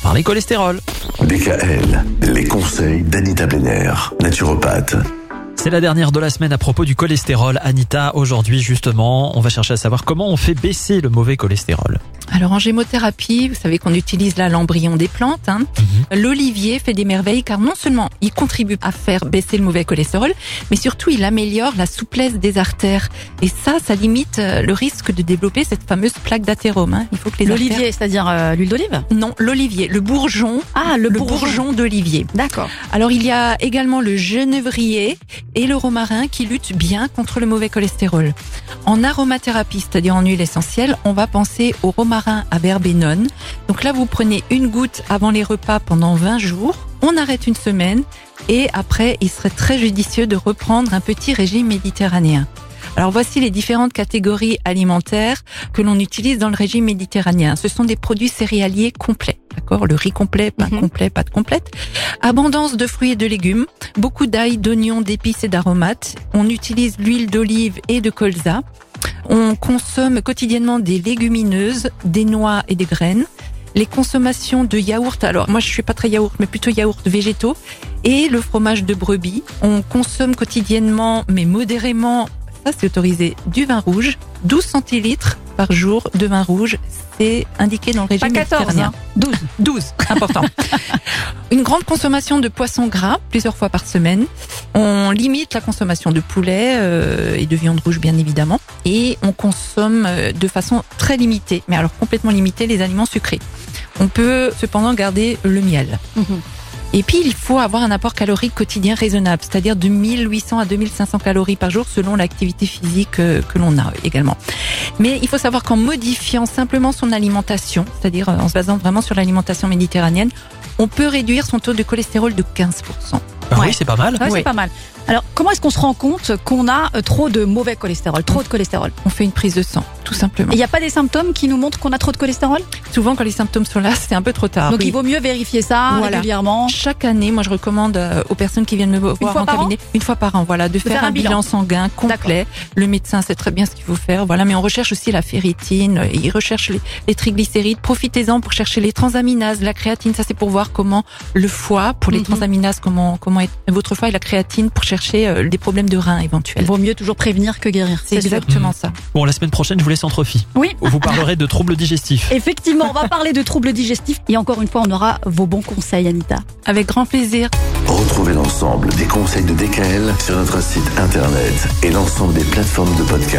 pour parler cholestérol. DKL, les conseils d'Anita Benner, naturopathe. C'est la dernière de la semaine à propos du cholestérol. Anita, aujourd'hui justement, on va chercher à savoir comment on fait baisser le mauvais cholestérol. Alors en gémothérapie, vous savez qu'on utilise là l'embryon des plantes. Hein. L'olivier fait des merveilles car non seulement il contribue à faire baisser le mauvais cholestérol, mais surtout il améliore la souplesse des artères. Et ça, ça limite euh, le risque de développer cette fameuse plaque d'athérome. Hein. Il faut que les artères... L'olivier, c'est-à-dire euh, l'huile d'olive? Non, l'olivier, le bourgeon. Ah, le, Le bourgeon. bourgeon d'olivier. D'accord. Alors il y a également le genévrier et le romarin qui luttent bien contre le mauvais cholestérol. En aromathérapie, c'est-à-dire en huile essentielle, on va penser au romarin à. Donc là, vous prenez une goutte avant les repas pendant 20 jours. On arrête une semaine et après, il serait très judicieux de reprendre un petit régime méditerranéen. Alors voici les différentes catégories alimentaires que l'on utilise dans le régime méditerranéen. Ce sont des produits céréaliers complets, d'accord? Le riz complet, pain Mhm. complet, pâte complète. Abondance de fruits et de légumes, beaucoup d'ail, d'oignons, d'épices et d'aromates. On utilise l'huile d'olive et de colza. On consomme quotidiennement des légumineuses, des noix et des graines. Les consommations de yaourt, alors moi je suis pas très yaourt, mais plutôt yaourt végétaux, et le fromage de brebis. On consomme quotidiennement, mais modérément, ça c'est autorisé, du vin rouge, 12 centilitres par jour de vin rouge, c'est indiqué dans le Pas régime 14, méditerranéen. hein. 12. 12, important. Une grande consommation de poissons gras, plusieurs fois par semaine. On limite la consommation de poulet euh, et de viande rouge, bien évidemment. Et on consomme euh, de façon très limitée, mais alors complètement limitée, les aliments sucrés. On peut cependant garder le miel. Mhm. Et puis, il faut avoir un apport calorique quotidien raisonnable, c'est-à-dire de 1800 à 2500 calories par jour selon l'activité physique euh, que l'on a également. Mais il faut savoir qu'en modifiant simplement son alimentation, c'est-à-dire euh, en se basant vraiment sur l'alimentation méditerranéenne, on peut réduire son taux de cholestérol de 15%. Ah Ouais. Oui, c'est pas mal. Ouais, Oui. c'est pas mal. Alors, comment est-ce qu'on se rend compte qu'on a euh, trop de mauvais cholestérol, trop de cholestérol? On fait une prise de sang, tout simplement. Il n'y a pas des symptômes qui nous montrent qu'on a trop de cholestérol? Souvent, quand les symptômes sont là, c'est un peu trop tard. Donc, Oui. il vaut mieux vérifier ça Voilà. régulièrement. Chaque année, moi, je recommande euh, aux personnes qui viennent me voir en cabinet, une fois par an, voilà, de, faire, faire un bilan, bilan. sanguin complet. Le médecin sait très bien ce qu'il faut faire, voilà. Mais on recherche aussi la ferritine, euh, il recherche les, les triglycérides. Profitez-en pour chercher les transaminases, la créatine. Ça, c'est pour voir comment le foie, pour les Mhm. transaminases, comment comment est votre foie et la créatine pour chercher euh, des problèmes de reins Il éventuels. vaut mieux toujours prévenir que guérir. C'est sûr. exactement ça. Bon, la semaine prochaine, je vous laisse entre filles. Oui. Vous parlerez de troubles digestifs. Effectivement, on va parler de troubles digestifs et encore une fois, on aura vos bons conseils, Anita. Avec grand plaisir. Retrouvez l'ensemble des conseils de DKL sur notre site internet et l'ensemble des plateformes de podcast.